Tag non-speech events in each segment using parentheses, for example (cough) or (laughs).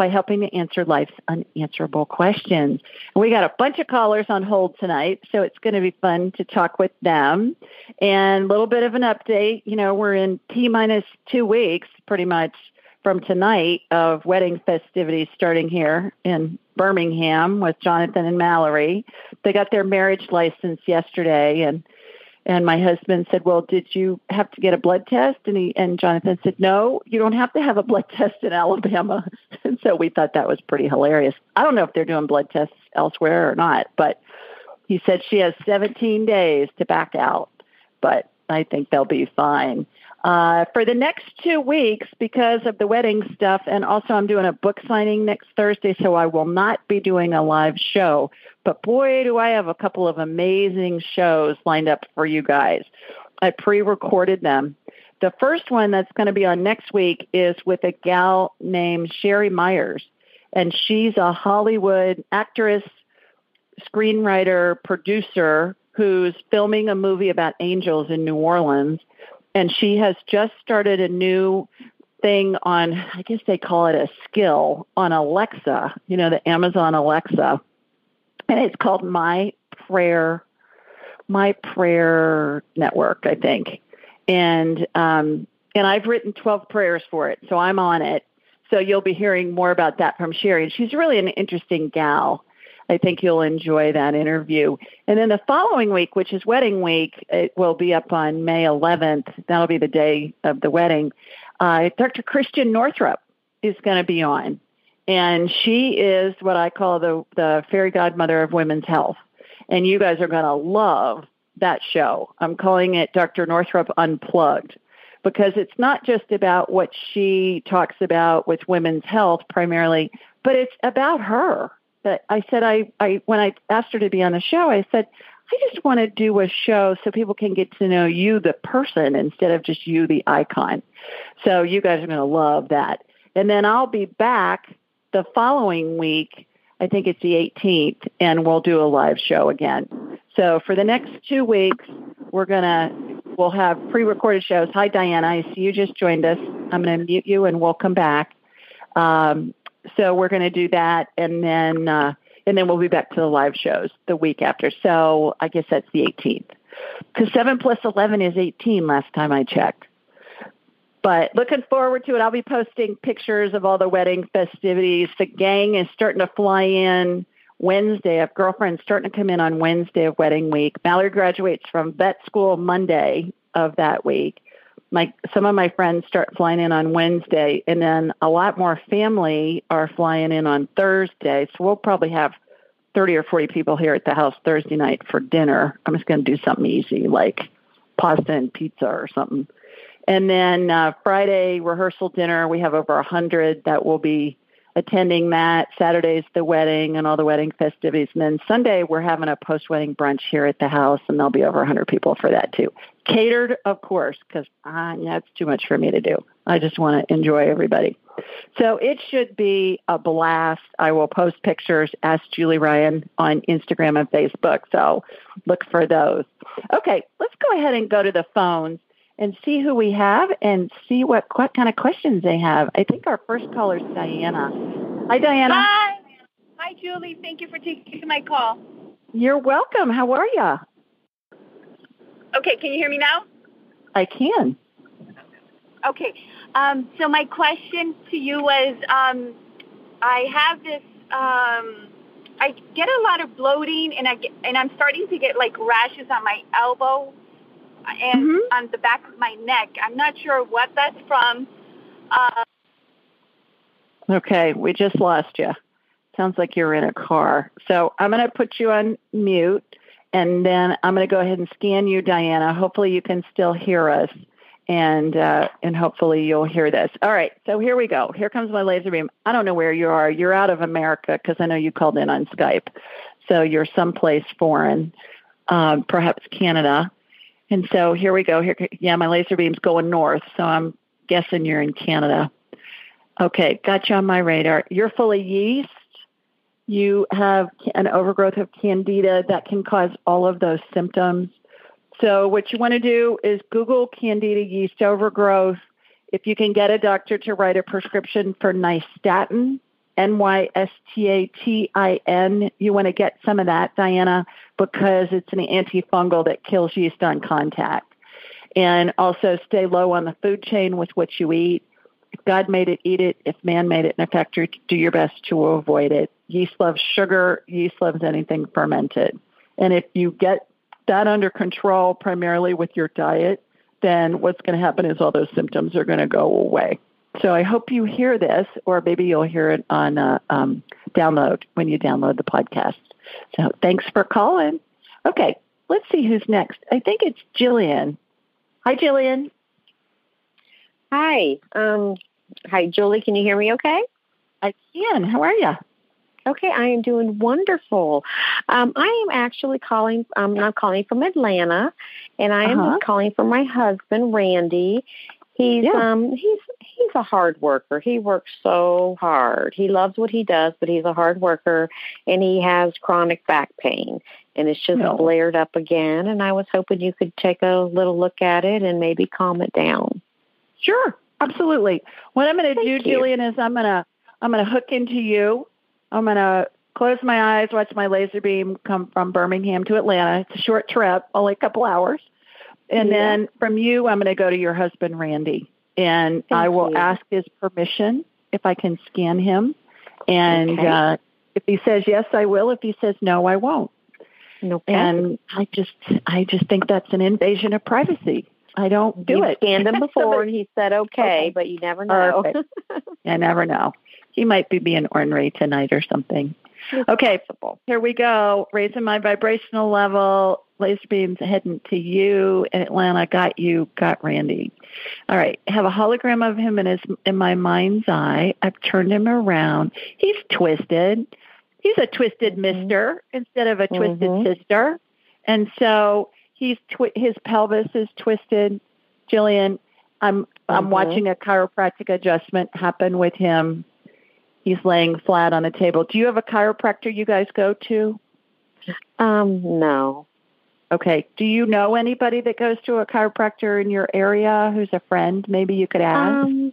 by helping to answer life's unanswerable questions. And we got a bunch of callers on hold tonight, so it's going to be fun to talk with them. And a little bit of an update. You know, we're in T minus two weeks, pretty much from tonight of wedding festivities starting here in Birmingham with Jonathan and Mallory. They got their marriage license yesterday and and my husband said, "Well, did you have to get a blood test?" And he and Jonathan said, "No, you don't have to have a blood (laughs) test in Alabama." (laughs) and so we thought that was pretty hilarious. I don't know if they're doing blood tests elsewhere or not, but he said she has 17 days to back out, but I think they'll be fine. Uh, for the next two weeks, because of the wedding stuff, and also I'm doing a book signing next Thursday, so I will not be doing a live show. But boy, do I have a couple of amazing shows lined up for you guys. I pre recorded them. The first one that's going to be on next week is with a gal named Sherry Myers, and she's a Hollywood actress, screenwriter, producer who's filming a movie about angels in New Orleans and she has just started a new thing on I guess they call it a skill on Alexa, you know, the Amazon Alexa. And it's called My Prayer My Prayer Network, I think. And um and I've written 12 prayers for it, so I'm on it. So you'll be hearing more about that from Sherry. And she's really an interesting gal. I think you'll enjoy that interview. And then the following week, which is wedding week, it will be up on May 11th. That'll be the day of the wedding. Uh, Dr. Christiane Northrup is going to be on. And she is what I call the, the fairy godmother of women's health. And you guys are going to love that show. I'm calling it Dr. Northrup Unplugged because it's not just about what she talks about with women's health primarily, but it's about her that I said I, I when I asked her to be on the show, I said, I just want to do a show so people can get to know you, the person, instead of just you, the icon. So you guys are going to love that. And then I'll be back the following week. I think it's the 18th, and we'll do a live show again. So for the next two weeks, we're gonna we'll have pre-recorded shows. Hi, Diana. I see you just joined us. I'm to mute you, and we'll come back. Um, so we're to do that, and then uh, and then we'll be back to the live shows the week after. So I guess that's the 18th. Because seven plus 11 is 18. Last time I checked. But looking forward to it. I'll be posting pictures of all the wedding festivities. The gang is starting to fly in Wednesday. I have girlfriends starting to come in on Wednesday of wedding week. Mallory graduates from vet school Monday of that week my some of my friends start flying in on Wednesday, and then a lot more family are flying in on Thursday. So we'll probably have thirty or forty people here at the house Thursday night for dinner. I'm just going to do something easy like pasta and pizza or something. And then uh, Friday rehearsal dinner, we have over a hundred that will be attending that. Saturday's the wedding and all the wedding festivities. And then Sunday, we're having a post wedding brunch here at the house, and there'll be over a 100 people for that too. Catered, of course, because uh, that's too much for me to do. I just want to enjoy everybody. So it should be a blast. I will post pictures, ask Julie Ryan on Instagram and Facebook. So look for those. Okay, let's go ahead and go to the phones and see who we have and see what, what kind of questions they have. I think our first caller is Diana. Hi, Diana. Hi. Hi, Julie. Thank you for taking my call. You're welcome. How are you? Okay, can you hear me now? I can. Okay. Um, so my question to you was, um, I have this um, I get a lot of bloating, and I get, and I'm starting to get like rashes on my elbow and Mhm. on the back of my neck. I'm not sure what that's from. Uh, Okay, we just lost you. Sounds like you're in a car. So I'm going to put you on mute, and then I'm going to go ahead and scan you, Diana. Hopefully, you can still hear us, and uh, and hopefully you'll hear this. All right, so here we go. Here comes my laser beam. I don't know where you are. You're out of America because I know you called in on Skype, so you're someplace foreign, um, perhaps Canada. And so here we go. Here, yeah, my laser beam's going north, so I'm guessing you're in Canada. Okay, got you on my radar. You're full of yeast. You have an overgrowth of candida that can cause all of those symptoms. So, what you want to do is Google candida yeast overgrowth. If you can get a doctor to write a prescription for nystatin, N Y S T A T I N, you want to get some of that, Diana, because it's an antifungal that kills yeast on contact. And also stay low on the food chain with what you eat. If God made it, eat it. If man made it in a factory, do your best to avoid it. Yeast loves sugar. Yeast loves anything fermented. And if you get that under control primarily with your diet, then what's going to happen is all those symptoms are going to go away. So I hope you hear this, or maybe you'll hear it on uh, um, download when you download the podcast. So thanks for calling. Okay, let's see who's next. I think it's Jillian. Hi, Jillian. Hi. Um, hi, Julie. Can you hear me okay? I can. How are you? Okay, I am doing wonderful. Um, I am actually calling, um, I'm calling from Atlanta, and I am Uh-huh. calling for my husband, Randy. He's Yeah. um he's he's a hard worker. He works so hard. He loves what he does, but he's a hard worker and he has chronic back pain and it's just No. flared up again and I was hoping you could take a little look at it and maybe calm it down. Sure, absolutely. What I'm going to do, you. Jillian, is I'm going to I'm going to hook into you. I'm going to close my eyes, watch my laser beam come from Birmingham to Atlanta. It's a short trip, only a couple hours. And Yeah. then from you, I'm going to go to your husband, Randy, and I will you. ask his permission if I can scan him. And Okay. uh, if he says yes, I will. If he says no, I won't. Okay. And I just I just think that's an invasion of privacy. I don't do You've it. scanned him (laughs) before and he said okay, Okay. but you never know. Perfect. I never know. He might be being ornery tonight or something. (laughs) Okay, here we go. Raising my vibrational level. Laser beams heading to you in Atlanta. Got you. Got Randy. All right. Have a hologram of him in his in my mind's eye. I've turned him around. He's twisted. He's a twisted Mhm. Mister instead of a twisted Mhm. sister. And so he's twi- his pelvis is twisted. Jillian, I'm I'm Mhm. watching a chiropractic adjustment happen with him. He's laying flat on a table. Do you have a chiropractor you guys go to? Um, no. Okay. Do you know anybody that goes to a chiropractor in your area who's a friend? Maybe you could ask. Um,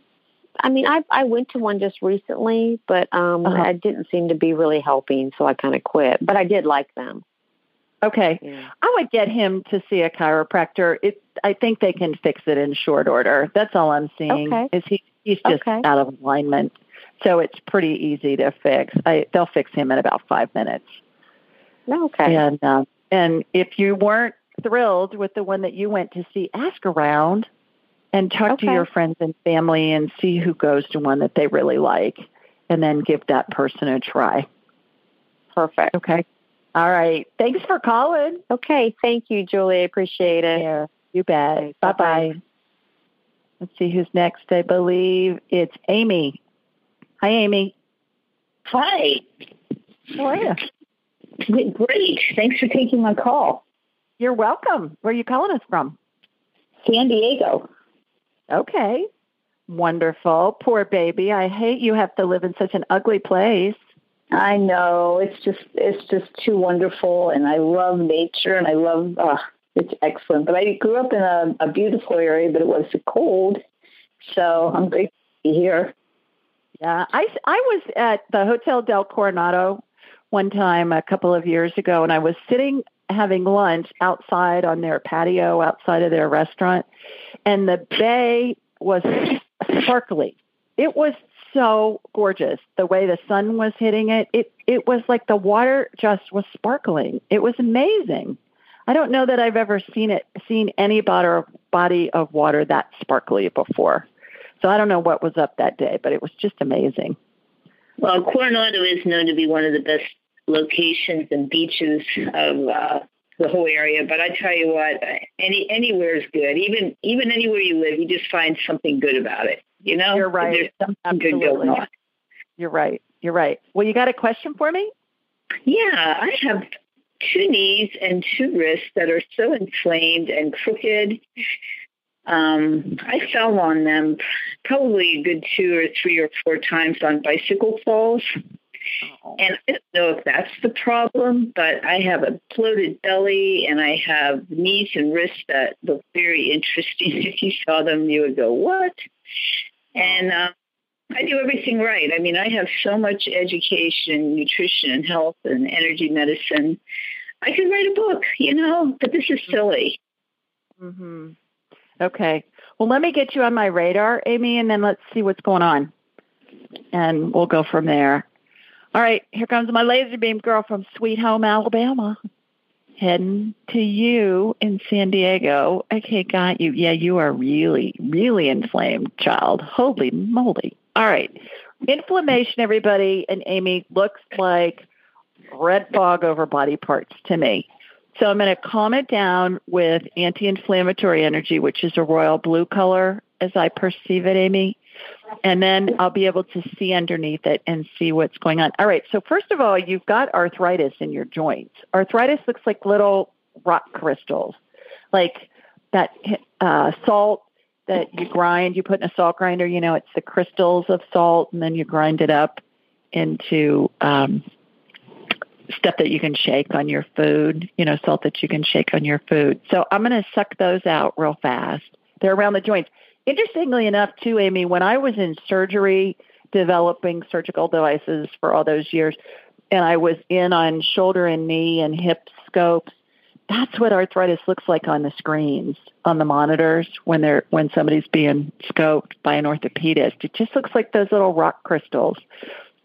I mean, I I went to one just recently, but um, Uh-huh. it didn't seem to be really helping, so I kind of quit. But I did like them. okay. Yeah. I would get him to see a chiropractor. It I think they can fix it in short order. That's all I'm seeing. Okay. Is he he's just Okay. out of alignment. So it's pretty easy to fix. I they'll fix him in about 5 minutes. Okay. And uh, and if you weren't thrilled with the one that you went to see, ask around and talk to your friends and family and see who goes to one that they really like, and then give that person a try. Perfect. Okay. All right. Thanks for calling. Okay. Thank you, Julie. I appreciate it. Yeah, you bet. Okay, bye bye-bye. bye. Let's see who's next. I believe it's Amy. Hi, Amy. Hi. How are you? Great. Thanks for taking my call. You're welcome. Where are you calling us from? San Diego. Okay. Wonderful. Poor baby. I hate you have to live in such an ugly place. I know it's just it's just too wonderful, and I love nature, and I love uh, it's excellent. But I grew up in a, a beautiful area, but it was cold, so I'm grateful to be here. Yeah, I, I was at the Hotel Del Coronado one time a couple of years ago, and I was sitting having lunch outside on their patio outside of their restaurant, and the bay was sparkly. It was so gorgeous. The way the sun was hitting it, it it was like the water just was sparkling. It was amazing. I don't know that I've ever seen it seen any body body of water that sparkly before. So I don't know what was up that day, but it was just amazing. Well, Coronado is known to be one of the best locations and beaches of uh, the whole area. But I tell you what, any anywhere is good. Even even anywhere you live, you just find something good about it. You know, you're right. There's something Absolutely. good going on. You're right. You're right. Well, you got a question for me? Yeah, I have two knees and two wrists that are so inflamed and crooked. Um, I fell on them probably a good two or three or four times on bicycle falls. Oh. And I don't know if that's the problem, but I have a bloated belly and I have knees and wrists that look very interesting. (laughs) If you saw them, you would go, what? And um, I do everything right. I mean, I have so much education, nutrition, and health, and energy medicine. I could write a book, you know, but this is silly. Mm-hmm. Okay. Well, let me get you on my radar, Amy, and then let's see what's going on. And we'll go from there. All right, here comes my laser beam girl from Sweet Home, Alabama. Heading to you in San Diego. Okay, got you. Yeah, you are really, really inflamed, child. Holy moly. All right. Inflammation, everybody, and Amy, looks like red fog over body parts to me. So I'm going to calm it down with anti-inflammatory energy, which is a royal blue color as I perceive it, Amy. And then I'll be able to see underneath it and see what's going on. All right. So first of all, you've got arthritis in your joints. Arthritis looks like little rock crystals, like that uh, salt that you grind. You put in a salt grinder. You know, it's the crystals of salt, and then you grind it up into um, stuff that you can shake on your food, you know, salt that you can shake on your food. So I'm going to suck those out real fast. They're around the joints. Interestingly enough, too, Amy, when I was in surgery developing surgical devices for all those years, and I was in on shoulder and knee and hip scopes, that's what arthritis looks like on the screens on the monitors when they're when somebody's being scoped by an orthopedist. It just looks like those little rock crystals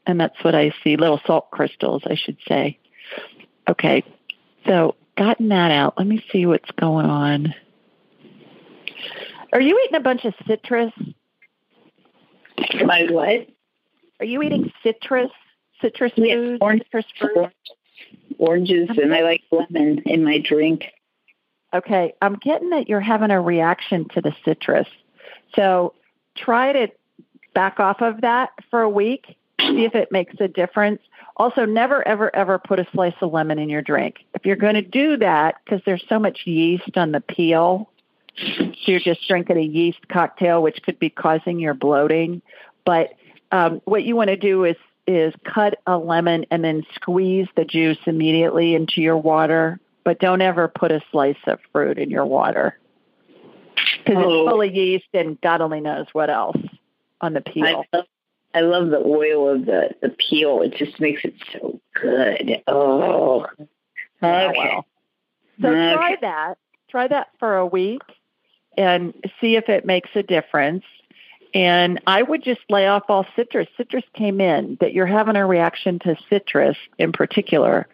and that's what I see, little salt crystals, I should say. Okay, so gotten that out. Let me see what's going on. Are you eating a bunch of citrus? My what? Are you eating citrus? Citrus yeah, food? Orange, citrus? Oranges, okay. Uh-huh. and I like lemon in my drink. Okay, I'm getting that you're having a reaction to the citrus. So try to back off of that for a week see if it makes a difference. Also, never, ever, ever put a slice of lemon in your drink. If you're going to do that, because there's so much yeast on the peel, so you're just drinking a yeast cocktail, which could be causing your bloating. But um, what you want to do is is cut a lemon and then squeeze the juice immediately into your water. But don't ever put a slice of fruit in your water because oh. it's full of yeast and God only knows what else on the peel. I love I love the oil of the, the peel. It just makes it so good. Oh. Okay. well. So okay. try that. Try that for a week and see if it makes a difference. And I would just lay off all citrus. Citrus came in that you're having a reaction to citrus in particular,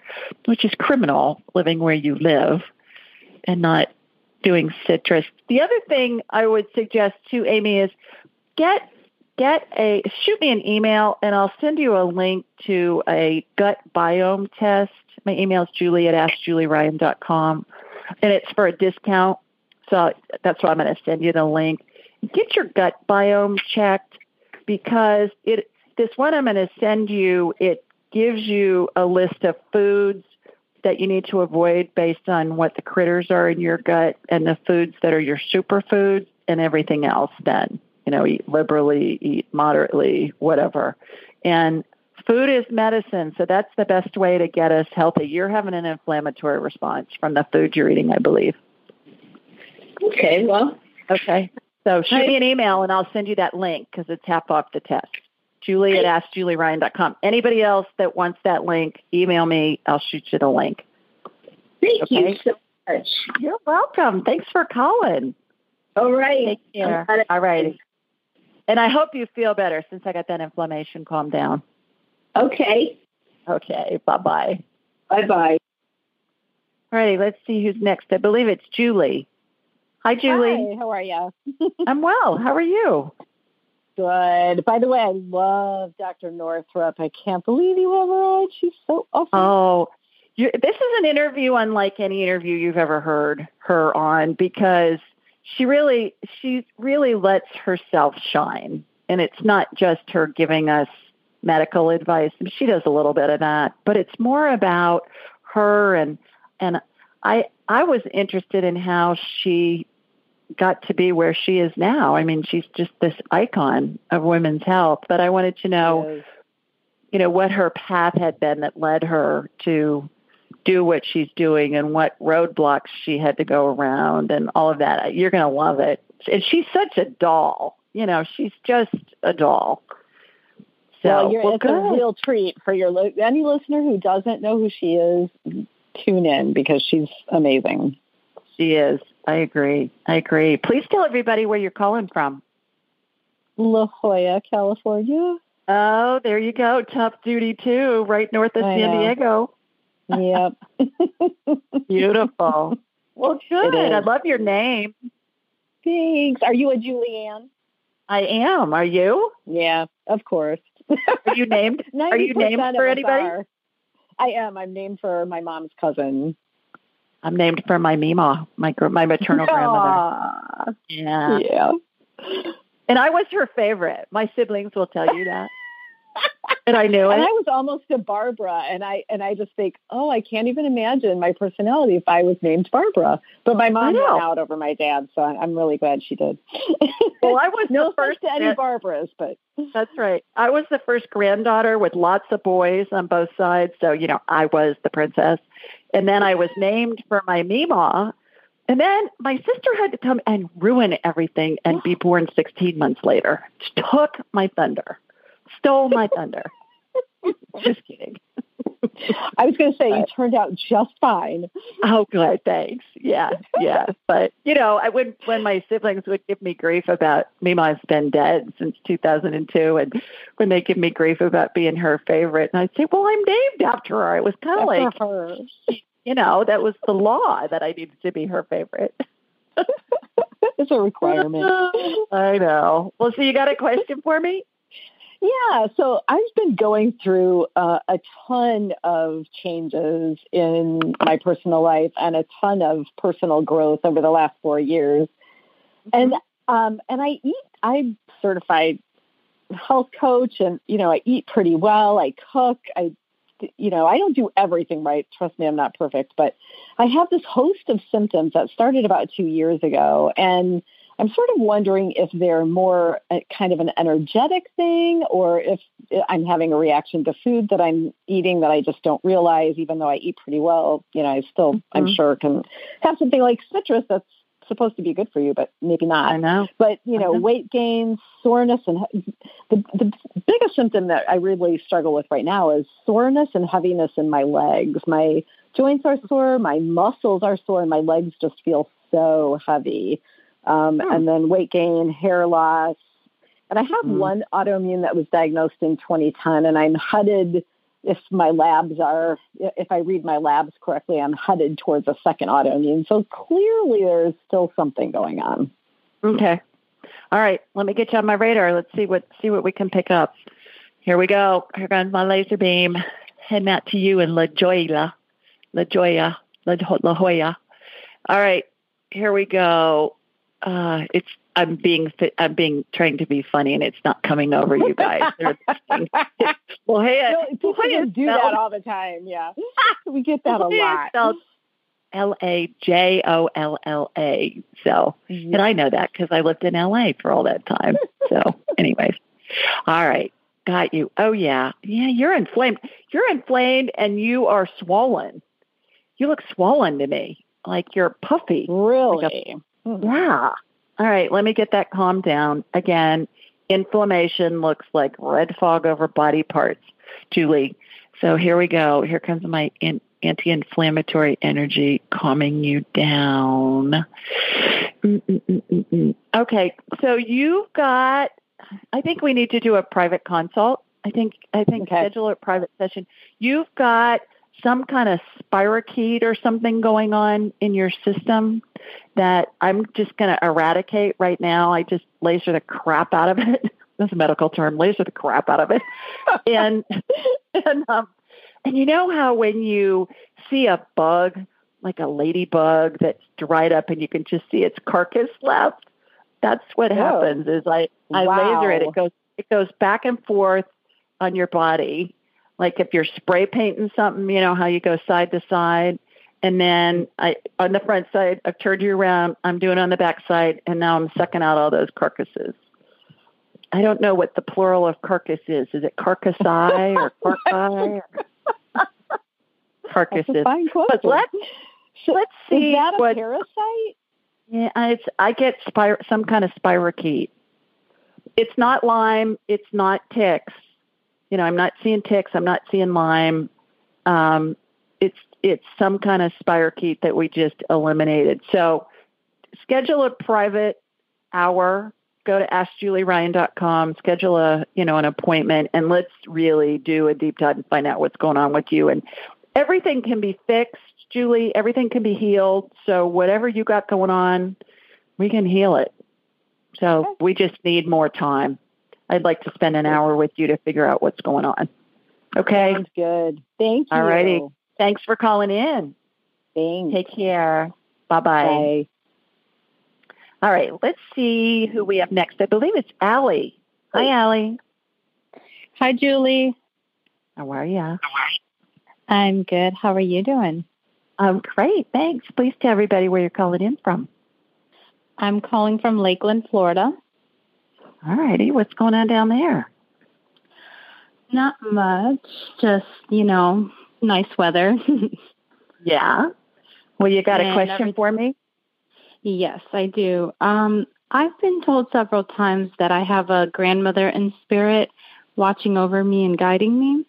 which is criminal living where you live and not doing citrus. The other thing I would suggest to Amy is get get a shoot me an email and I'll send you a link to a gut biome test. My email is julie at askjulieryan.com and it's for a discount. So that's why I'm going to send you the link. Get your gut biome checked because it this one I'm going to send you it gives you a list of foods that you need to avoid based on what the critters are in your gut and the foods that are your superfoods and everything else then you know, eat liberally, eat moderately, whatever. And food is medicine, so that's the best way to get us healthy. You're having an inflammatory response from the food you're eating, I believe. Okay, well. Okay. So shoot me an email and I'll send you that link because it's half off the test. Julie at AskJulieRyan.com. Anybody else that wants that link, email me. I'll shoot you the link. Thank okay? you so much. You're welcome. Thanks for calling. All right. Take care. All right. And I hope you feel better since I got that inflammation calmed down. Okay. Okay. Bye bye. Bye bye. All righty. Let's see who's next. I believe it's Julie. Hi, Julie. Hi, how are you? (laughs) I'm well. How are you? Good. By the way, I love Dr. Northrup. I can't believe you have her on. She's so awesome. Oh, you, this is an interview unlike any interview you've ever heard her on because she really she really lets herself shine, and it's not just her giving us medical advice. She does a little bit of that, but it's more about her and and I I was interested in how she got to be where she is now. I mean, she's just this icon of women's health, but I wanted to know you know what her path had been that led her to do what she's doing and what roadblocks she had to go around and all of that. You're going to love it. And she's such a doll. You know, she's just a doll. So well, you're, well, it's good. a real treat for your any listener who doesn't know who she is. Tune in because she's amazing. She is. I agree. I agree. Please tell everybody where you're calling from. La Jolla, California. Oh, there you go. Tough duty too, right north of I San know. Diego. Yep. (laughs) Beautiful. well, good. I love your name. Thanks. Are you a Julianne? I am. Are you? Yeah, of course. Are you named? (laughs) Are you named for anybody? are. I am. I'm named for my mom's cousin. I'm named for my Mima, my my maternal (laughs) grandmother. Yeah. yeah. And I was her favorite. My siblings will tell you that. And I knew And I was almost a Barbara, and I and I just think, oh, I can't even imagine my personality if I was named Barbara. But my mom went out over my dad, so I'm really glad she did. Well, I was (laughs) no the first to any Barbaras, but That's right. I was the first granddaughter with lots of boys on both sides. So, you know, I was the princess. And then I was named for my Mima. And then my sister had to come and ruin everything and be (gasps) born 16 months later. She Took my thunder. Stole my thunder. (laughs) Just kidding. I was going to say you turned out just fine. Oh, good. Thanks. Yeah, yeah. (laughs) But you know, I would when my siblings would give me grief about Mima's been dead since 2002, and when they give me grief about being her favorite, and I'd say, "Well, I'm named after her." It was kind of like, her. you know, that was the law that I needed to be her favorite. (laughs) It's a requirement. I know. Well, so you got a question for me? Yeah, so I've been going through uh, a ton of changes in my personal life and a ton of personal growth over the last four years. And um, and I eat. I'm certified health coach, and you know I eat pretty well. I cook. I you know I don't do everything right. Trust me, I'm not perfect, but I have this host of symptoms that started about two years ago, and I'm sort of wondering if they're more a, kind of an energetic thing or if I'm having a reaction to food that I'm eating that I just don't realize, even though I eat pretty well. You know, I still, I'm Mhm. sure, can have something like citrus that's supposed to be good for you, but maybe not. I know. But, you know, Mhm. weight gain, soreness, and the, the biggest symptom that I really struggle with right now is soreness and heaviness in my legs. My joints are sore, my muscles are sore, and my legs just feel so heavy um, Hmm. and then weight gain, hair loss. And I have Mhm. one autoimmune that was diagnosed in 2010, and I'm headed, if my labs are, if I read my labs correctly, I'm headed towards a second autoimmune. So clearly there's still something going on. Okay. All right. Let me get you on my radar. Let's see what see what we can pick up. Here we go. Here comes my laser beam. Heading out to you in La Jolla. La Jolla. La, La Jolla. All right. Here we go. Uh, it's I'm being I'm being trying to be funny and it's not coming over you guys. (laughs) Well, hey, No, people just do that all the time. Yeah. (laughs) we get that a lot. L A J O L L A. So, and I know that because I lived in LA for all that time. So, (laughs) anyways, all right, got you. Oh yeah, yeah. You're inflamed. You're inflamed, and you are swollen. You look swollen to me, like you're puffy. Really? Yeah. All right, let me get that calmed down. Again, inflammation looks like red fog over body parts, Julie. So here we go. Here comes my in, anti-inflammatory energy calming you down. Mm-mm-mm-mm-mm. Okay, so you've got I think we need to do a private consult. I think I think Okay. schedule a private session. You've got some kind of spirochete or something going on in your system that I'm just going to eradicate right now. I just laser the crap out of it. (laughs) That's a medical term. Laser the crap out of it. (laughs) and (laughs) and um and you know how when you see a bug like a ladybug that's dried up and you can just see its carcass left that's what Oh. happens is i i laser it it goes it goes back and forth on your body like if you're spray painting something you know how you go side to side and then i on the front side i've turned you around i'm doing it on the back side and now i'm sucking out all those carcasses i don't know what the plural of carcass is is it carcassi or (laughs) carci or carcasses but let's So- let's see Is that a what parasite? yeah, it's I get spir- some kind of spirochete. It's not Lyme. It's not ticks. You know, I'm not seeing ticks. I'm not seeing Lyme. Um, it's it's some kind of spirochete that we just eliminated. So schedule a private hour. Go to askjulieryan.com. Schedule a you know an appointment, and let's really do a deep dive and find out what's going on with you. And everything can be fixed, Julie. Everything can be healed. So whatever you got going on, we can heal it. So we just need more time. I'd like to spend an hour with you to figure out what's going on. Okay. Sounds good. Thank you. All righty. Thanks for calling in. Thanks. Take care. Bye bye. Bye. All right. Let's see who we have next. I believe it's Allie. Hi, Allie. Hi, Julie. How are you? I'm good. How are you doing? Um, great. Thanks. Please tell everybody where you're calling in from. I'm calling from Lakeland, Florida. All righty. What's going on down there? Not much, just, you know, nice weather. (laughs) Yeah. Well, you got a And question everything- for me? yes, I do. Um, I've been told several times that I have a grandmother in spirit watching over me and guiding me.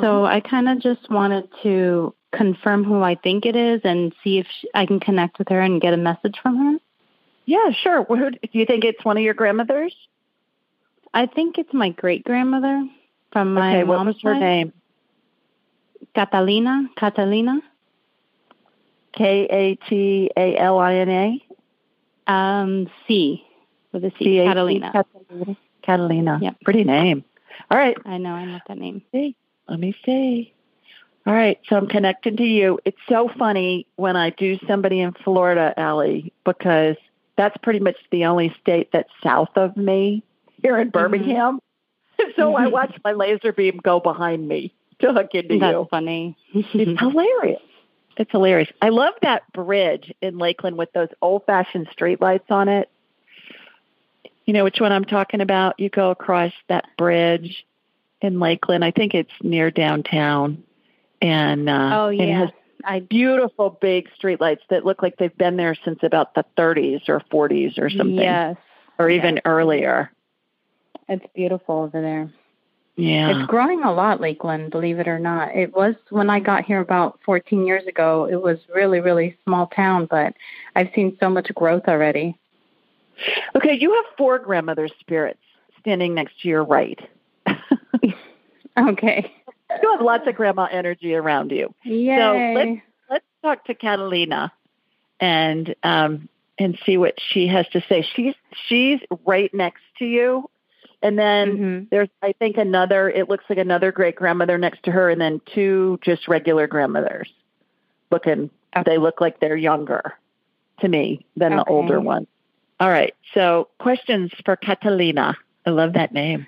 So I kind of just wanted to confirm who I think it is and see if sh I can connect with her and get a message from her. Yeah, sure. Who, do you think it's one of your grandmothers? I think it's my great grandmother from my okay. What mom's was her side. name? Catalina. Catalina. K A T A L I N A. Um, C with a C. C A T- Catalina. Catalina. Catalina. Yep. Pretty name. All right. I know. I know that name. see. Let me see. All right. So I'm connecting to you. It's so funny when I do somebody in Florida, Allie, because that's pretty much the only state that's south of me here in Birmingham. (laughs) So I watch my laser beam go behind me to hook into That's you. funny. It's (laughs) hilarious. It's hilarious. I love that bridge in Lakeland with those old fashioned streetlights on it. You know which one I'm talking about? You go across that bridge in Lakeland. I think it's near downtown. And uh oh it yeah. has I beautiful big streetlights that look like they've been there since about the 30s or 40s or something Yes, or even earlier. it's beautiful over there. Yeah. It's growing a lot, Lakeland. Believe it or not, it was when I got here about 14 years ago. It was really, really small town, but I've seen so much growth already. Okay, you have four grandmother spirits standing next to your right. (laughs) Okay. You have lots of grandma energy around you. Yay. let's- Let's talk to Catalina and um, and see what she has to say. She's she's right next to you, and then Mhm. there's I think another. It looks like another great grandmother next to her, and then two just regular grandmothers. Looking, they look like they're younger to me than the older one. All right. So questions for Catalina. I love that name.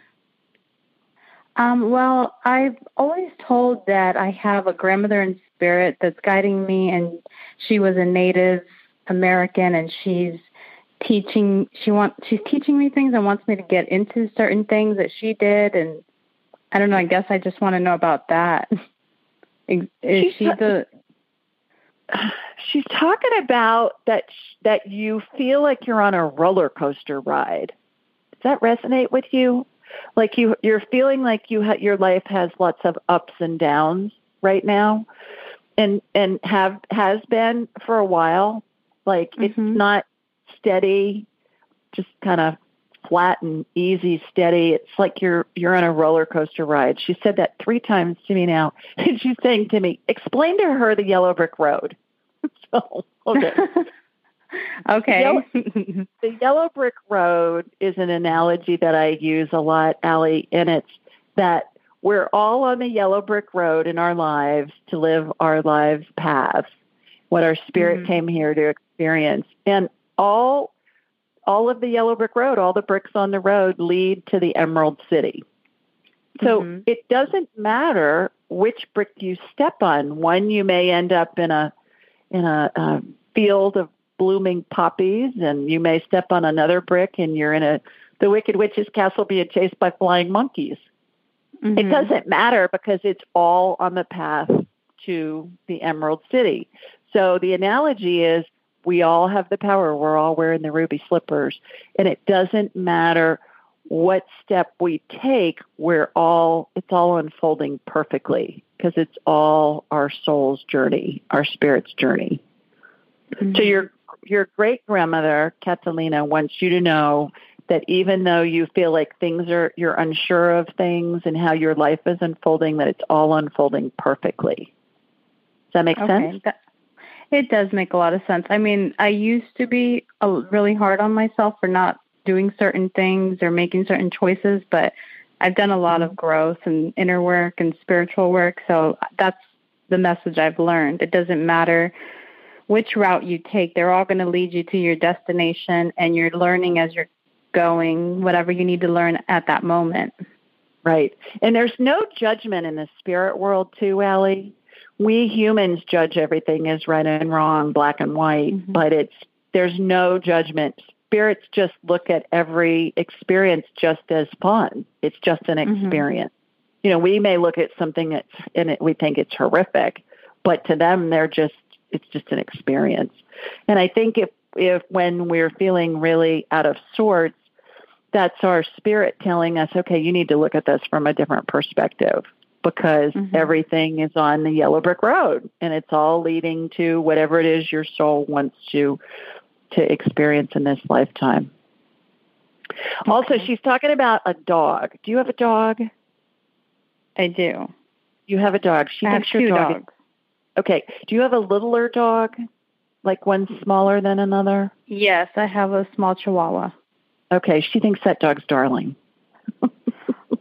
Um, well, I've always told that I have a grandmother in spirit that's guiding me, and she was a Native American, and she's teaching. She wants she's teaching me things and wants me to get into certain things that she did, and I don't know. I guess I just want to know about that. (laughs) Is, is She's she the? (sighs) She's talking about that that you feel like you're on a roller coaster ride. Does that resonate with you? Like you you're feeling like you ha- your life has lots of ups and downs right now, and and have has been for a while. Like it's Mhm. not steady, just kind of flat and easy, steady. It's like you're you're on a roller coaster ride. She said that three times to me now, (laughs) and she's saying to me, "Explain to her the yellow brick road." (laughs) so okay. (laughs) (laughs) okay. The yellow, (laughs) the yellow brick road is an analogy that I use a lot, Allie, and it's that we're all on the yellow brick road in our lives to live our lives paths, what our spirit mm-hmm. came here to experience. And all all of the yellow brick road, all the bricks on the road lead to the Emerald City. So mm-hmm. it doesn't matter which brick you step on. One you may end up in a in a, a field of blooming poppies, and you may step on another brick, and you're in a the Wicked Witch's castle being chased by flying monkeys. Mm-hmm. It doesn't matter because it's all on the path to the Emerald City. So the analogy is we all have the power. We're all wearing the ruby slippers. And it doesn't matter what step we take, we're all, it's all unfolding perfectly because it's all our soul's journey, our spirit's journey. Mm-hmm. So your, your great grandmother, Catalina, wants you to know that even though you feel like things are, you're unsure of things and how your life is unfolding, that it's all unfolding perfectly. Does that make okay. sense? That, it does make a lot of sense. I mean, I used to be a, really hard on myself for not doing certain things or making certain choices, but I've done a lot of mm-hmm. growth and inner work and spiritual work. So that's the message I've learned. It doesn't matter which route you take, they're all going to lead you to your destination, and you're learning as you're going whatever you need to learn at that moment. Right. And there's no judgment in the spirit world, too, Allie. We humans judge everything as right and wrong, black and white, mm-hmm. but it's there's no judgment. Spirits just look at every experience just as fun. It's just an mm-hmm. experience. You know, we may look at something that's in it we think it's horrific, but to them they're just it's just an experience. And I think if if when we're feeling really out of sorts, that's our spirit telling us, okay, you need to look at this from a different perspective because mm-hmm. everything is on the yellow brick road and it's all leading to whatever it is your soul wants to to experience in this lifetime. Okay. Also, she's talking about a dog. Do you have a dog? I do. You have a dog. She I thinks your dog. Dogs. Okay. Do you have a littler dog? Like one smaller than another? Yes, I have a small chihuahua. Okay, she thinks that dog's darling. (laughs) the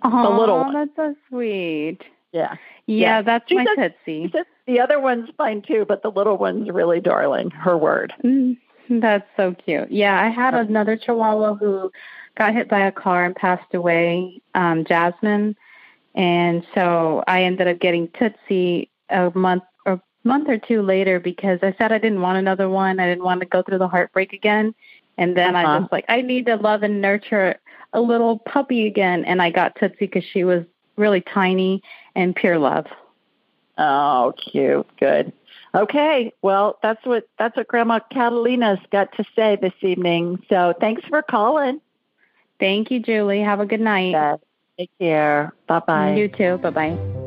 little one. that's so sweet. Yeah. Yeah, yeah. that's she my says, Tootsie. the other one's fine too, but the little one's really darling. Her word. Mm, that's so cute. Yeah, I had another Chihuahua who got hit by a car and passed away, um, Jasmine. And so I ended up getting Tootsie a month month or two later because I said I didn't want another one. I didn't want to go through the heartbreak again. And then uh-huh. I just like I need to love and nurture a little puppy again. And I got Tootsie because she was really tiny and pure love. Oh, cute. Good. Okay. Well, that's what that's what Grandma Catalina's got to say this evening. So thanks for calling. Thank you, Julie. Have a good night. Yeah. Take care. Bye bye. You too. Bye bye.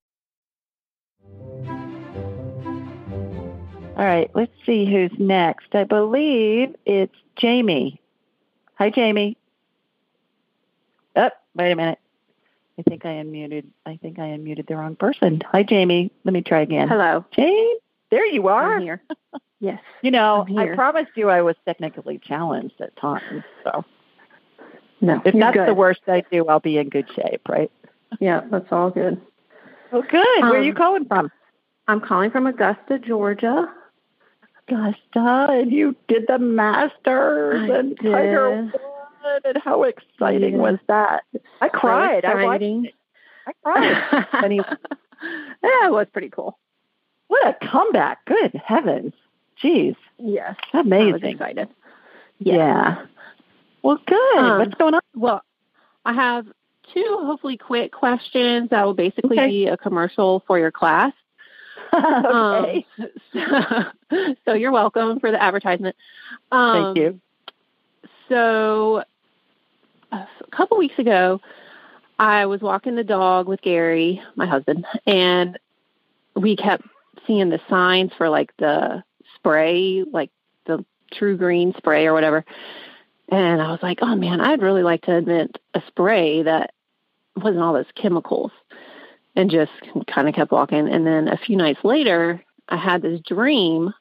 All right, let's see who's next. I believe it's Jamie. Hi, Jamie. Oh, wait a minute. I think I unmuted. I think I unmuted the wrong person. Hi, Jamie. Let me try again. Hello. Jamie, there you are. I'm here. (laughs) Yes. You know, I promised you I was technically challenged at times. So No, if that's good. the worst I do, I'll be in good shape, right? Yeah, that's all good. Oh, good. Where are you Um, calling from? I'm calling from Augusta, Georgia. Augusta, and you did the Masters I and Tiger did. won, and how exciting Yeah. was that? I cried. I watched. it. I cried. (laughs) he, yeah, it was pretty cool. what a comeback! Good heavens, jeez, Yes. I was amazing. excited. Yeah. Well, good. Um, What's going on? Well, I have two hopefully quick questions that will basically Okay. be a commercial for your class. (laughs) okay. Um, (laughs) so, so you're welcome for the advertisement. Um, Thank you. So, a couple weeks ago, I was walking the dog with Gary, my husband, and we kept seeing the signs for like the spray, like the TruGreen spray or whatever. And I was like, oh man, I'd really like to invent a spray that wasn't all those chemicals. And just kind of kept walking. And then a few nights later, I had this dream.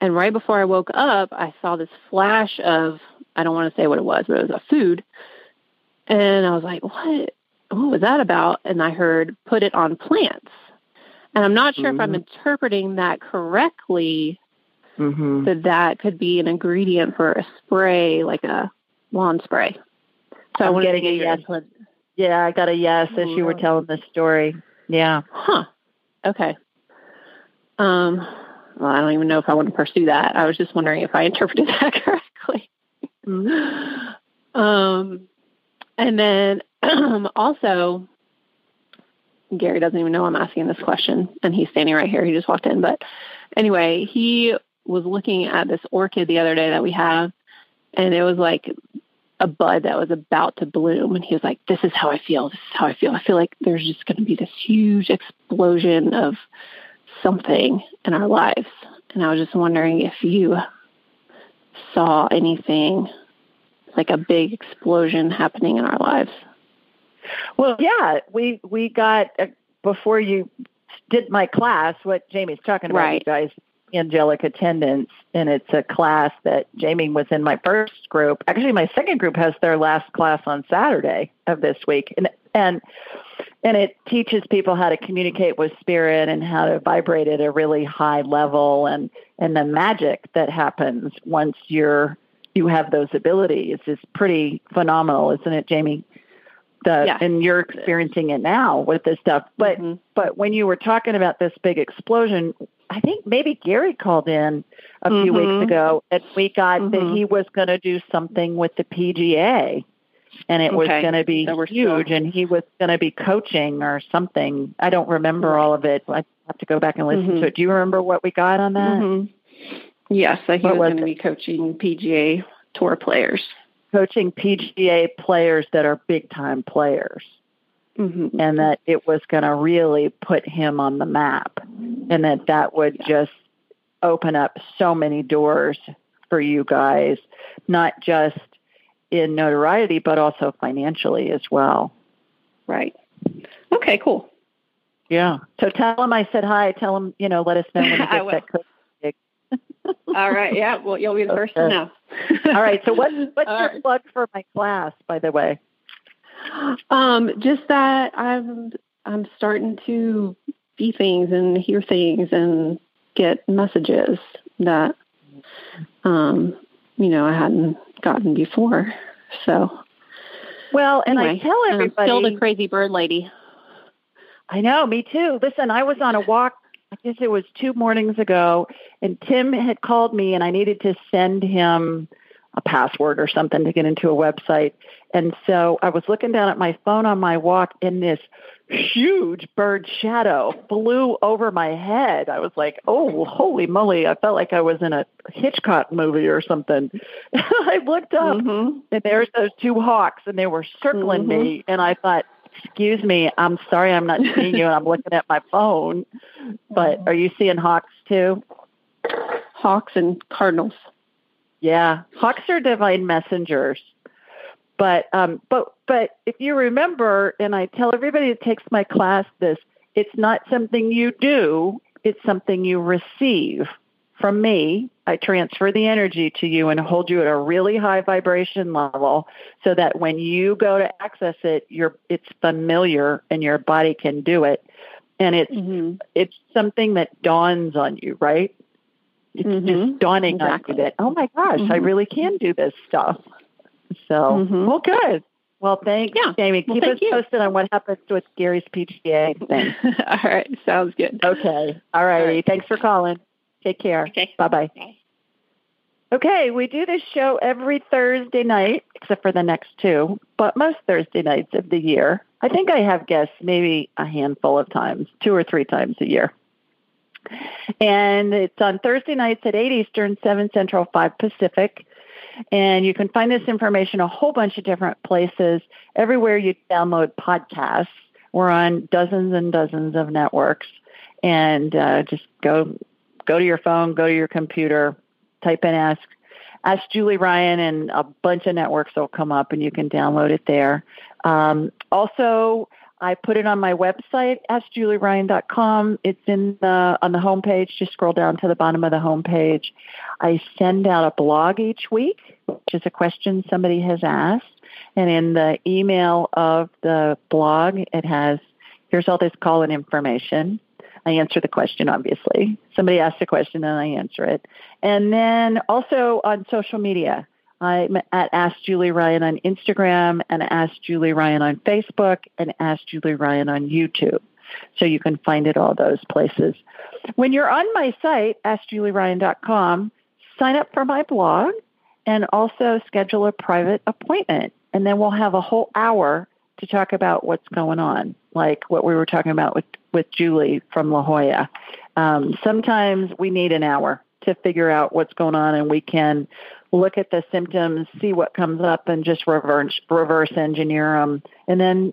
And right before I woke up, I saw this flash of, I don't want to say what it was, but it was a food. And I was like, what? What was that about? And I heard, put it on plants. And I'm not sure if I'm interpreting that correctly, Mm-hmm. that that could be an ingredient for a spray, like a lawn spray. So I I'm wanted to getting get a yes. Yeah, I got a yes as you were telling the story. Yeah. Huh. Okay. Um, well, I don't even know if I want to pursue that. I was just wondering if I interpreted (laughs) that correctly. Um, and then (clears throat) also, Gary doesn't even know I'm asking this question, and he's standing right here. He just walked in. But anyway, he was looking at this orchid the other day that we have, and it was like a bud that was about to bloom. And he was like, This is how I feel. This is how I feel. I feel like there's just going to be this huge explosion of something in our lives. And I was just wondering if you saw anything like a big explosion happening in our lives. Well, yeah, we we got uh, before you did my class. What Jamie's talking about, Right. you guys, angelic attendants, and it's a class that Jamie was in my first group. Actually, my second group has their last class on Saturday of this week, and and and it teaches people how to communicate with spirit and how to vibrate at a really high level, and and the magic that happens once you're you have those abilities is pretty phenomenal, isn't it, Jamie? The, Yeah. and you're experiencing it now with this stuff. But Mhm. but when you were talking about this big explosion, I think maybe Gary called in a few Mhm. weeks ago, and we got that Mhm. he was going to do something with the PGA, and it was going to be So we're still- huge, and he was going to be coaching or something. I don't remember all of it. I have to go back and listen to it. Do you remember what we got on that? Mhm. Yes, so he What was was going to be coaching PGA Tour players. Coaching PGA players that are big time players. Mm-hmm. and that it was going to really put him on the map and that that would just open up so many doors for you guys not just in notoriety but also financially as well Right. Okay, cool. yeah so tell him i said hi tell him you know let us know when he (laughs) I gets will. that. All right. Yeah. Well, you'll be the first to know. all right so what's (laughs) what's All your right. plug for my class by the way Um, just that I'm I'm starting to see things and hear things and get messages that um you know I hadn't gotten before. So well and anyway, i tell and I'm still the crazy bird lady. I know, me too. Listen, I was on a walk, I guess it was two mornings ago, and Tim had called me and I needed to send him a password or something to get into a website. And so I was looking down at my phone on my walk and this huge bird shadow flew over my head. I was like, oh, holy moly. I felt like I was in a Hitchcock movie or something. (laughs) I looked up Mhm. and there's those two hawks and they were circling me and i thought excuse me i'm sorry i'm not seeing you and i'm looking at my phone but are you seeing hawks too Hawks and cardinals. Yeah, hawks are divine messengers. But um, but but if you remember, and I tell everybody that takes my class this, it's not something you do; it's something you receive from me. I transfer the energy to you and hold you at a really high vibration level, so that when you go to access it, you're it's familiar and your body can do it, and it's mm-hmm. it's something that dawns on you, right? It's mm-hmm. just dawning exactly. on you that oh my gosh, I mm-hmm. really can do this stuff. So, mm-hmm. well, good. Well, thanks, yeah. Jamie. Well, Keep us you. posted on what happens with Gary's PGA thing. (laughs) All right. Sounds good. Okay. All righty. Right. Thanks for calling. Take care. Okay. Bye-bye. Bye. Okay, we do this show every Thursday night, except for the next two, but most Thursday nights of the year. I think I have guests maybe a handful of times, two or three times a year. And it's on Thursday nights at 8 Eastern, 7 Central, 5 Pacific. And you can find this information a whole bunch of different places. Everywhere you download podcasts, we're on dozens and dozens of networks. And uh, just go go to your phone, go to your computer, type in ask ask Julie Ryan, and a bunch of networks will come up, and you can download it there. Um, also, I put it on my website, askjulieryan.com. It's in the on the homepage. Just scroll down to the bottom of the homepage. I send out a blog each week, which is a question somebody has asked. And in the email of the blog, it has here's all this call and information. I answer the question, obviously. Somebody asks a question and I answer it. And then also on social media, I'm at Ask Julie Ryan on Instagram and Ask Julie Ryan on Facebook and Ask Julie Ryan on YouTube. So you can find it all those places. When you're on my site, AskJulieRyan.com, sign up for my blog and also schedule a private appointment. And then we'll have a whole hour to talk about what's going on, like what we were talking about with, with Julie from La Jolla. Um, sometimes we need an hour to figure out what's going on and we can look at the symptoms, see what comes up, and just reverse reverse engineer them, and then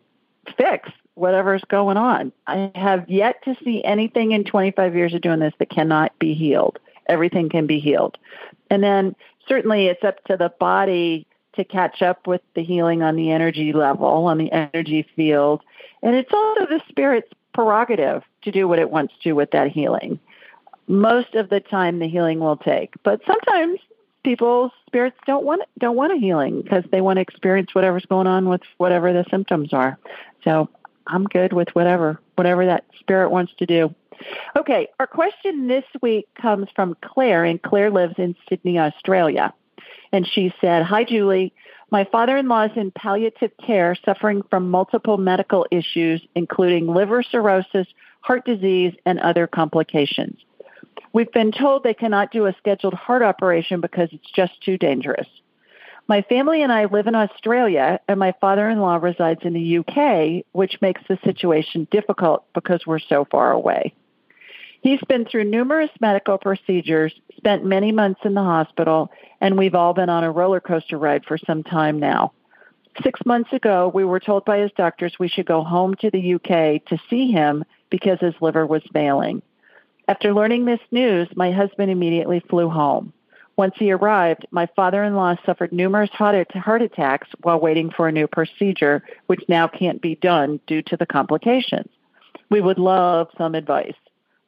fix whatever's going on. I have yet to see anything in 25 years of doing this that cannot be healed. Everything can be healed, and then certainly it's up to the body to catch up with the healing on the energy level, on the energy field, and it's also the spirit's prerogative to do what it wants to with that healing most of the time the healing will take. But sometimes people's spirits don't want don't want a healing because they want to experience whatever's going on with whatever the symptoms are. So I'm good with whatever whatever that spirit wants to do. Okay, our question this week comes from Claire, and Claire lives in Sydney, Australia. And she said, Hi, Julie. My father in law is in palliative care, suffering from multiple medical issues, including liver cirrhosis, heart disease, and other complications. We've been told they cannot do a scheduled heart operation because it's just too dangerous. My family and I live in Australia, and my father in law resides in the UK, which makes the situation difficult because we're so far away. He's been through numerous medical procedures, spent many months in the hospital, and we've all been on a roller coaster ride for some time now. Six months ago, we were told by his doctors we should go home to the UK to see him because his liver was failing. After learning this news, my husband immediately flew home. Once he arrived, my father in law suffered numerous heart attacks while waiting for a new procedure, which now can't be done due to the complications. We would love some advice.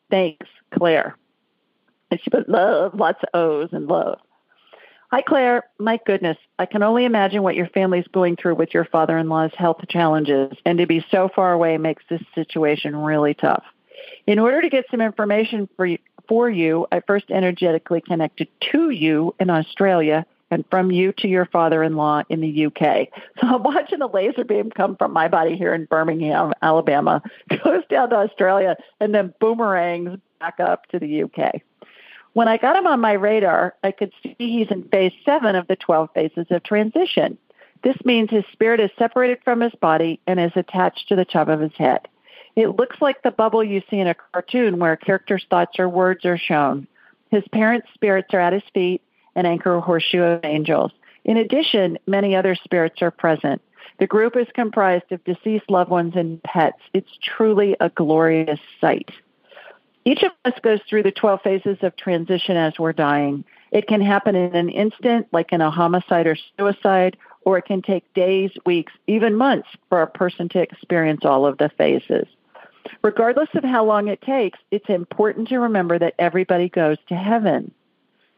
Thanks, Claire. And she put love, lots of O's and love. Hi, Claire. My goodness, I can only imagine what your family's going through with your father in law's health challenges, and to be so far away makes this situation really tough. In order to get some information for you, for you, I first energetically connected to you in Australia and from you to your father-in-law in the UK. So I'm watching the laser beam come from my body here in Birmingham, Alabama, (laughs) goes down to Australia, and then boomerangs back up to the UK. When I got him on my radar, I could see he's in phase seven of the 12 phases of transition. This means his spirit is separated from his body and is attached to the top of his head. It looks like the bubble you see in a cartoon where a character's thoughts or words are shown. His parents' spirits are at his feet and anchor a horseshoe of angels. In addition, many other spirits are present. The group is comprised of deceased loved ones and pets. It's truly a glorious sight. Each of us goes through the 12 phases of transition as we're dying. It can happen in an instant, like in a homicide or suicide, or it can take days, weeks, even months for a person to experience all of the phases. Regardless of how long it takes, it's important to remember that everybody goes to heaven.